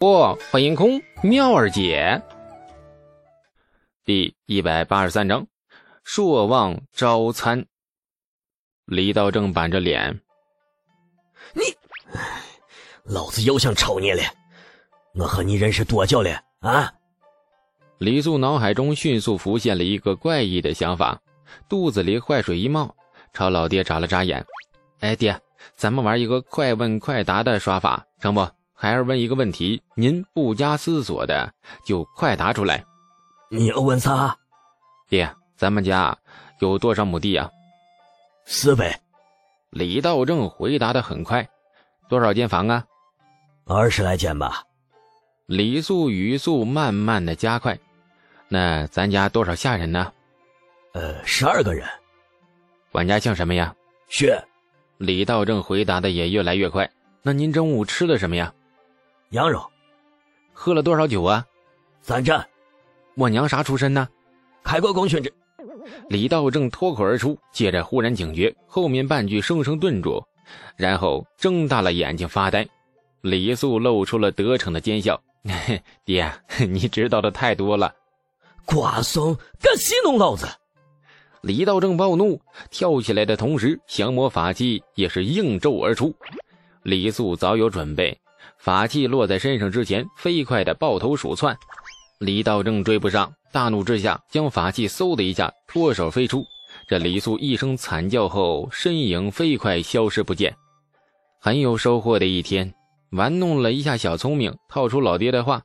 不，欢迎空妙儿姐。第一百八十三章，朔望招参。李道正板着脸：“你，老子又想抽你了！我和你认识多久了啊？”李素脑海中迅速浮现了一个怪异的想法，肚子里坏水一冒，朝老爹眨了眨眼：“哎，爹，咱们玩一个快问快答的耍法，成不？”孩儿问一个问题，您不加思索的就快答出来。你要问啥？爹，咱们家有多少亩地啊？四百。李道正回答的很快。多少间房啊？二十来间吧。李素语速慢慢的加快。那咱家多少下人呢？呃，十二个人。管家姓什么呀？薛。李道正回答的也越来越快。那您中午吃的什么呀？羊肉，喝了多少酒啊？三战。我娘啥出身呢？开国功勋制。李道正脱口而出，接着忽然警觉，后面半句生生顿住，然后睁大了眼睛发呆。李素露出了得逞的奸笑：“爹，你知道的太多了。”瓜怂，敢戏弄老子！李道正暴怒，跳起来的同时，降魔法器也是应咒而出。李素早有准备。法器落在身上之前，飞快的抱头鼠窜，李道正追不上，大怒之下将法器嗖的一下脱手飞出。这李素一声惨叫后，身影飞快消失不见。很有收获的一天，玩弄了一下小聪明，套出老爹的话。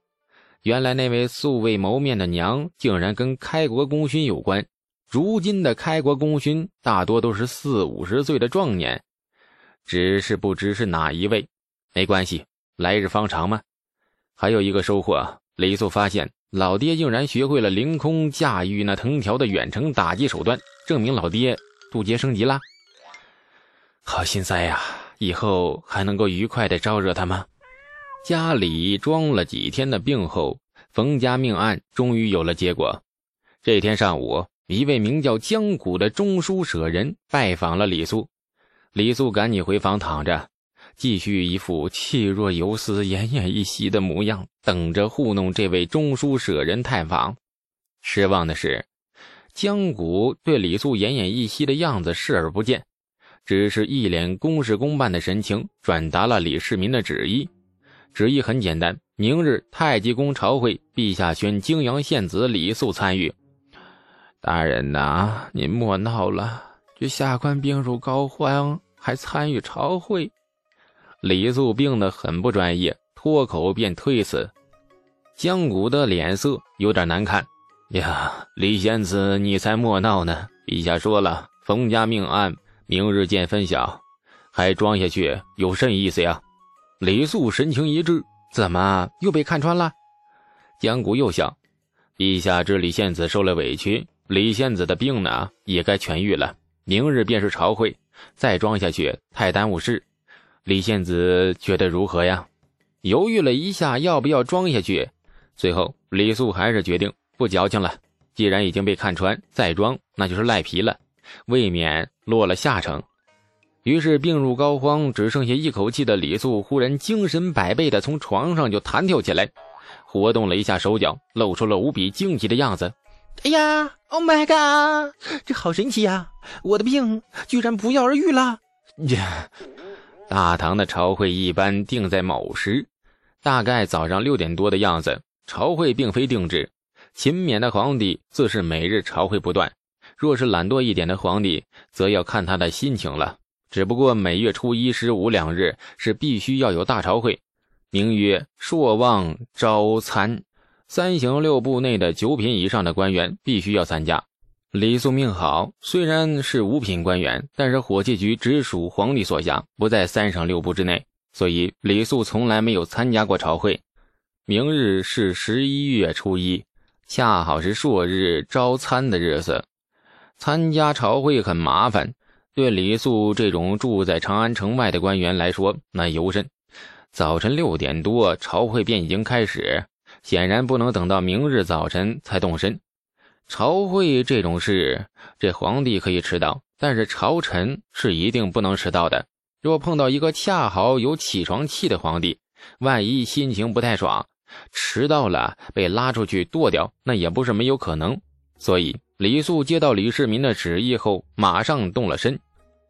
原来那位素未谋面的娘，竟然跟开国功勋有关。如今的开国功勋大多都是四五十岁的壮年，只是不知是哪一位。没关系。来日方长吗？还有一个收获，李素发现老爹竟然学会了凌空驾驭那藤条的远程打击手段，证明老爹渡劫升级啦。好心塞呀！以后还能够愉快的招惹他吗？家里装了几天的病后，冯家命案终于有了结果。这天上午，一位名叫江谷的中书舍人拜访了李素，李素赶紧回房躺着。继续一副气若游丝、奄奄一息的模样，等着糊弄这位中书舍人探访。失望的是，江谷对李素奄奄一息的样子视而不见，只是一脸公事公办的神情，转达了李世民的旨意。旨意很简单：明日太极宫朝会，陛下宣泾阳县子李素参与。大人呐，您莫闹了，这下官病入膏肓，还参与朝会。李素病得很不专业，脱口便推辞。江谷的脸色有点难看。呀，李仙子，你才莫闹呢！陛下说了，冯家命案明日见分晓，还装下去有甚意思呀？李素神情一滞，怎么又被看穿了？江谷又想，陛下知李仙子受了委屈，李仙子的病呢也该痊愈了。明日便是朝会，再装下去太耽误事。李献子觉得如何呀？犹豫了一下，要不要装下去？最后，李素还是决定不矫情了。既然已经被看穿，再装那就是赖皮了，未免落了下乘。于是，病入膏肓、只剩下一口气的李素，忽然精神百倍的从床上就弹跳起来，活动了一下手脚，露出了无比惊奇的样子。哎呀，Oh my god，这好神奇呀！我的病居然不药而愈了！呀！大唐的朝会一般定在卯时，大概早上六点多的样子。朝会并非定制，勤勉的皇帝自是每日朝会不断；若是懒惰一点的皇帝，则要看他的心情了。只不过每月初一、十五两日是必须要有大朝会，名曰朔望招参，三刑六部内的九品以上的官员必须要参加。李素命好，虽然是五品官员，但是火器局直属皇帝所辖，不在三省六部之内，所以李素从来没有参加过朝会。明日是十一月初一，恰好是朔日招参的日子，参加朝会很麻烦。对李素这种住在长安城外的官员来说，那尤甚。早晨六点多，朝会便已经开始，显然不能等到明日早晨才动身。朝会这种事，这皇帝可以迟到，但是朝臣是一定不能迟到的。若碰到一个恰好有起床气的皇帝，万一心情不太爽，迟到了被拉出去剁掉，那也不是没有可能。所以李素接到李世民的旨意后，马上动了身。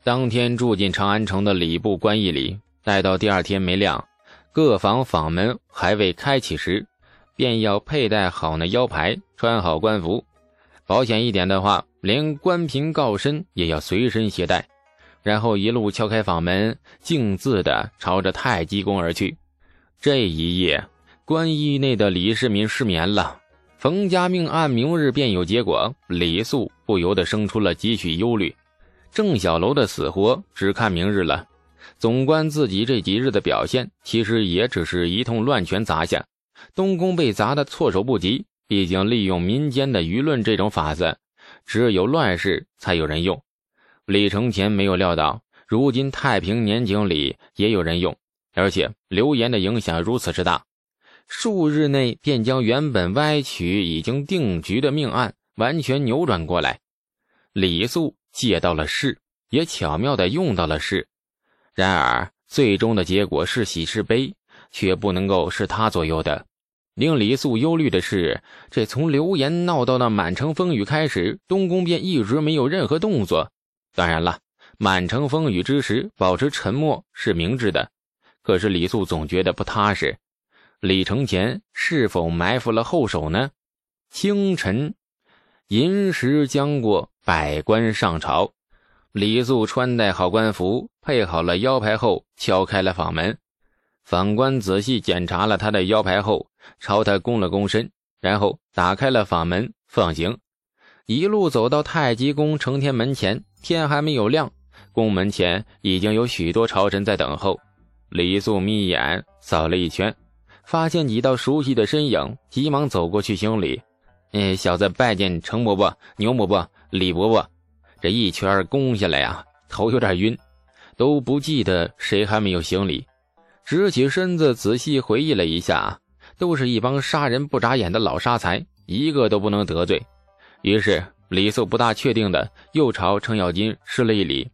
当天住进长安城的礼部官驿里，待到第二天没亮，各房坊门还未开启时，便要佩戴好那腰牌，穿好官服。保险一点的话，连官凭告身也要随身携带。然后一路敲开房门，径自的朝着太极宫而去。这一夜，官驿内的李世民失眠了。冯家命案明日便有结果，李素不由得生出了几许忧虑。郑小楼的死活只看明日了。总观自己这几日的表现，其实也只是一通乱拳砸下，东宫被砸得措手不及。毕竟利用民间的舆论这种法子，只有乱世才有人用。李承乾没有料到，如今太平年景里也有人用，而且流言的影响如此之大，数日内便将原本歪曲、已经定局的命案完全扭转过来。李素。借到了势，也巧妙地用到了势。然而，最终的结果是喜是悲，却不能够是他左右的。令李素忧虑的是，这从流言闹到那满城风雨开始，东宫便一直没有任何动作。当然了，满城风雨之时保持沉默是明智的。可是李素总觉得不踏实，李承乾是否埋伏了后手呢？清晨，寅时将过。百官上朝，李素穿戴好官服，配好了腰牌后，敲开了房门。反官仔细检查了他的腰牌后，朝他躬了躬身，然后打开了房门，放行。一路走到太极宫承天门前，天还没有亮，宫门前已经有许多朝臣在等候。李素眯眼扫了一圈，发现几道熟悉的身影，急忙走过去行礼：“哎，小子拜见程伯伯、牛伯伯。”李伯伯，这一圈攻下来呀，头有点晕，都不记得谁还没有行礼。直起身子，仔细回忆了一下，都是一帮杀人不眨眼的老杀财，一个都不能得罪。于是李素不大确定的又朝程咬金施了一礼：“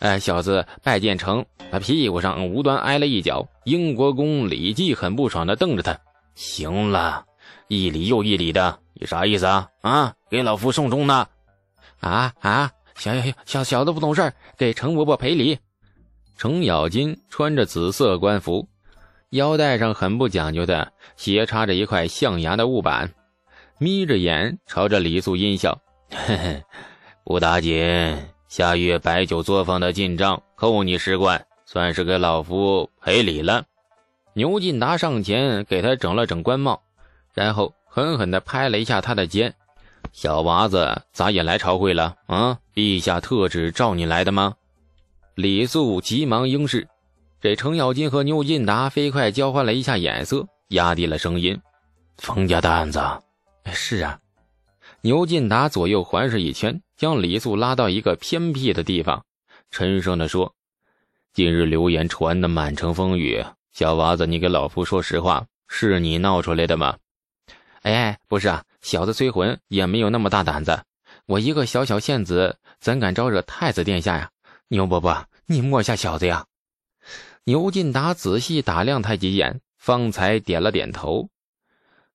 哎，小子拜见程。”他屁股上无端挨了一脚。英国公李绩很不爽的瞪着他：“行了，一礼又一礼的，你啥意思啊？啊，给老夫送终呢？”啊啊！小小小小子不懂事给程伯伯赔礼。程咬金穿着紫色官服，腰带上很不讲究的斜插着一块象牙的木板，眯着眼朝着李素阴笑：“嘿嘿，不打紧，下月白酒作坊的进账扣你十贯，算是给老夫赔礼了。”牛进达上前给他整了整官帽，然后狠狠地拍了一下他的肩。小娃子咋也来朝会了啊？陛下特旨召你来的吗？李素急忙应是。这程咬金和牛进达飞快交换了一下眼色，压低了声音：“冯家的案子，是啊。”牛进达左右环视一圈，将李素拉到一个偏僻的地方，沉声地说：“近日流言传的满城风雨，小娃子，你给老夫说实话，是你闹出来的吗？”哎，不是啊。小子催魂，也没有那么大胆子。我一个小小县子，怎敢招惹太子殿下呀？牛伯伯，你莫吓小子呀！牛进达仔细打量他几眼，方才点了点头。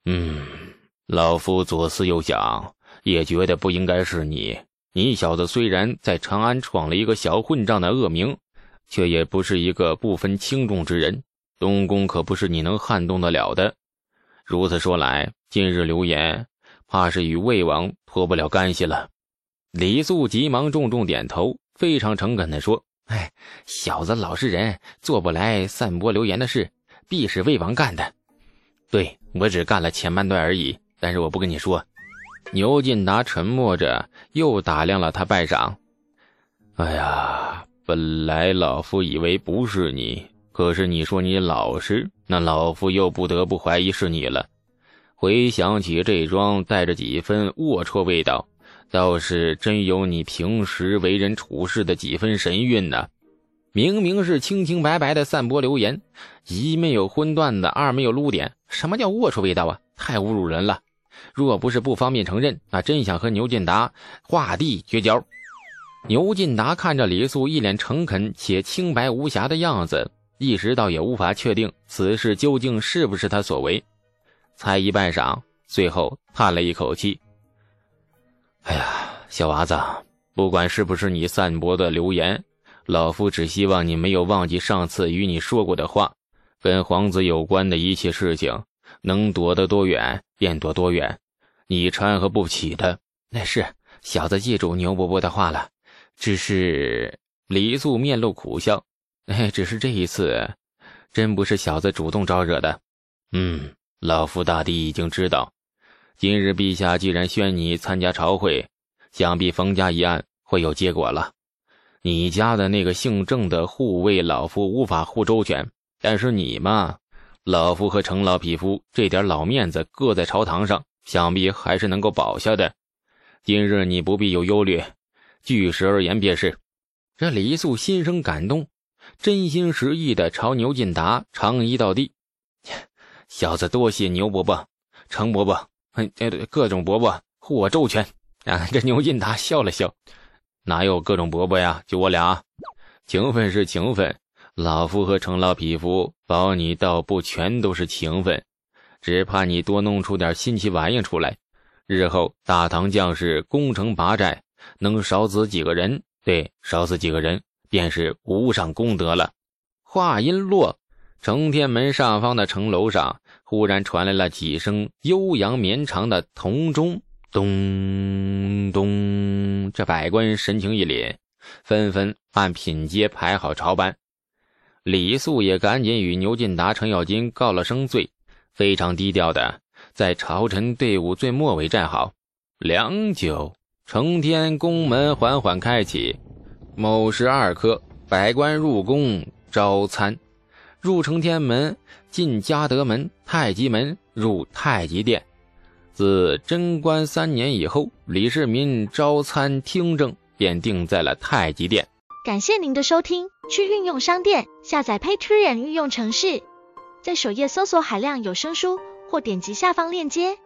嗯，老夫左思右想，也觉得不应该是你。你小子虽然在长安闯了一个小混账的恶名，却也不是一个不分轻重之人。东宫可不是你能撼动得了的。如此说来，近日流言。怕是与魏王脱不了干系了。李素急忙重重点头，非常诚恳地说：“哎，小子老实人，做不来散播流言的事，必是魏王干的。对我只干了前半段而已，但是我不跟你说。”牛进达沉默着，又打量了他半晌。哎呀，本来老夫以为不是你，可是你说你老实，那老夫又不得不怀疑是你了。回想起这桩带着几分龌龊味道，倒是真有你平时为人处事的几分神韵呢。明明是清清白白的散播流言，一没有荤段子，二没有撸点，什么叫龌龊味道啊？太侮辱人了！若不是不方便承认，那真想和牛进达画地绝交。牛进达看着李素一脸诚恳且清白无瑕的样子，一时倒也无法确定此事究竟是不是他所为。猜疑半晌，最后叹了一口气：“哎呀，小娃子，不管是不是你散播的流言，老夫只希望你没有忘记上次与你说过的话。跟皇子有关的一切事情，能躲得多远便躲多远。你掺和不起的。那是小子记住牛伯伯的话了。只是李素面露苦笑。”哎，只是这一次，真不是小子主动招惹的。嗯，老夫大帝已经知道，今日陛下既然宣你参加朝会，想必冯家一案会有结果了。你家的那个姓郑的护卫，老夫无法护周全。但是你嘛，老夫和程老匹夫这点老面子，搁在朝堂上，想必还是能够保下的。今日你不必有忧虑，据实而言便是。这李素心生感动。真心实意的朝牛进达长揖道地，小子多谢牛伯伯、程伯伯，哎，各种伯伯护我周全。啊，这牛进达笑了笑，哪有各种伯伯呀？就我俩，情分是情分，老夫和程老匹夫保你倒不全都是情分，只怕你多弄出点新奇玩意出来，日后大唐将士攻城拔寨，能少死几个人？对，少死几个人。便是无上功德了。话音落，承天门上方的城楼上忽然传来了几声悠扬绵长的铜钟，咚咚。这百官神情一凛，纷纷按品阶排好朝班。李素也赶紧与牛进达、程咬金告了声罪，非常低调的在朝臣队伍最末尾站好。良久，承天宫门缓缓开启。某时二刻，百官入宫招参，入承天门，进嘉德门、太极门，入太极殿。自贞观三年以后，李世民招参听政便定在了太极殿。感谢您的收听，去运用商店下载 Patreon 运用城市，在首页搜索海量有声书，或点击下方链接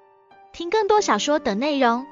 听更多小说等内容。